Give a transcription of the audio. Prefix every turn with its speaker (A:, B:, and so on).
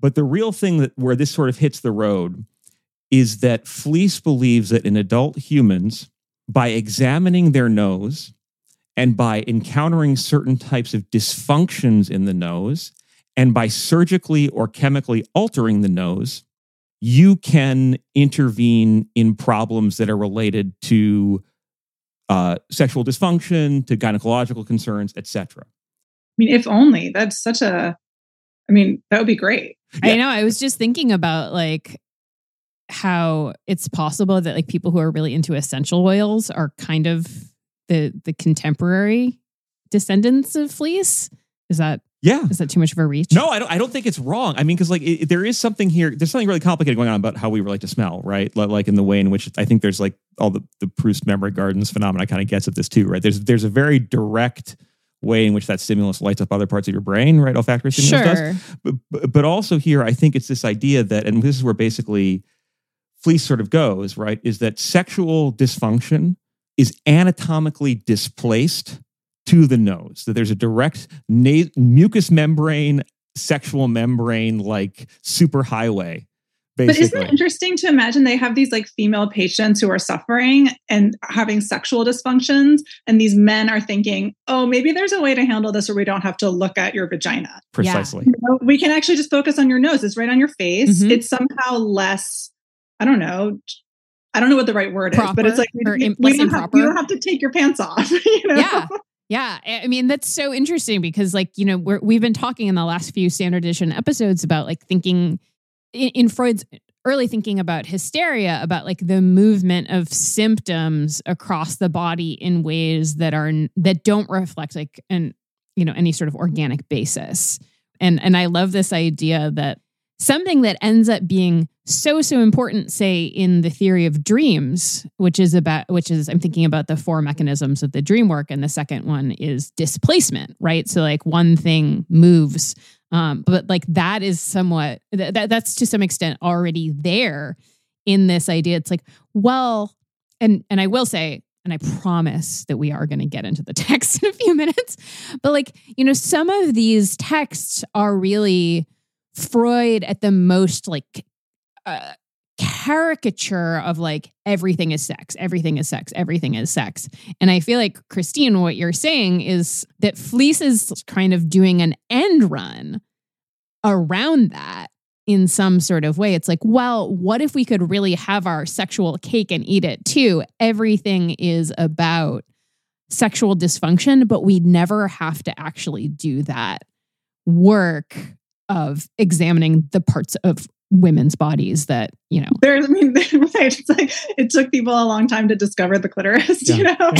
A: But the real thing that where this sort of hits the road is that Fliess believes that in adult humans, by examining their nose and by encountering certain types of dysfunctions in the nose, and by surgically or chemically altering the nose, you can intervene in problems that are related to uh, sexual dysfunction, to gynecological concerns, etc.
B: I mean, if only that's such a. I mean, that would be great.
C: Yeah. I know. I was just thinking about like how it's possible that like people who are really into essential oils are kind of the the contemporary descendants of Fliess. Is that
A: yeah.
C: Is that too much of a reach?
A: No, I don't. I don't think it's wrong. I mean, because like it, there is something here. There's something really complicated going on about how we relate to smell, right? Like in the way in which I think there's like all the the Proust memory gardens phenomena kind of gets at this too, right? There's there's a very direct way in which that stimulus lights up other parts of your brain, right? Olfactory stimulus sure. does. But, but also here, I think it's this idea that, and this is where basically Fliess sort of goes, right? Is that sexual dysfunction is anatomically displaced to the nose, that there's a direct na- mucous membrane, sexual membrane like superhighway. Basically.
B: But isn't it interesting to imagine they have these like female patients who are suffering and having sexual dysfunctions, and these men are thinking, oh, maybe there's a way to handle this where we don't have to look at your vagina.
A: Precisely.
B: You know, we can actually just focus on your nose. It's right on your face. Mm-hmm. It's somehow less, I don't know, I don't know what the right word
C: Proper,
B: is, but it's like
C: or
B: you,
C: less
B: you, don't have, you don't have to take your pants off. You know?
C: Yeah. Yeah, I mean that's so interesting because, like, you know, we're, we've been talking in the last few standard edition episodes about like thinking in, Freud's early thinking about hysteria, about like the movement of symptoms across the body in ways that are that don't reflect like an you know any sort of organic basis. And and I love this idea that something that ends up being so so important say in the theory of dreams which is about which is i'm thinking about the four mechanisms of the dream work and the second one is displacement right so like one thing moves um, but like that is somewhat that that's to some extent already there in this idea it's like well and and i will say and I promise that we are going to get into the text in a few minutes. But like, you know, some of these texts are really Freud at the most like uh, caricature of like everything is sex, everything is sex, everything is sex. And I feel like Christine, what you're saying is that Fliess is kind of doing an end run around that in some sort of way. It's like, well, what if we could really have our sexual cake and eat it too? Everything is about sexual dysfunction, but we never have to actually do that work of examining the parts of women's bodies that you know
B: there's i mean right it's like it took people a long time to discover the clitoris yeah. you know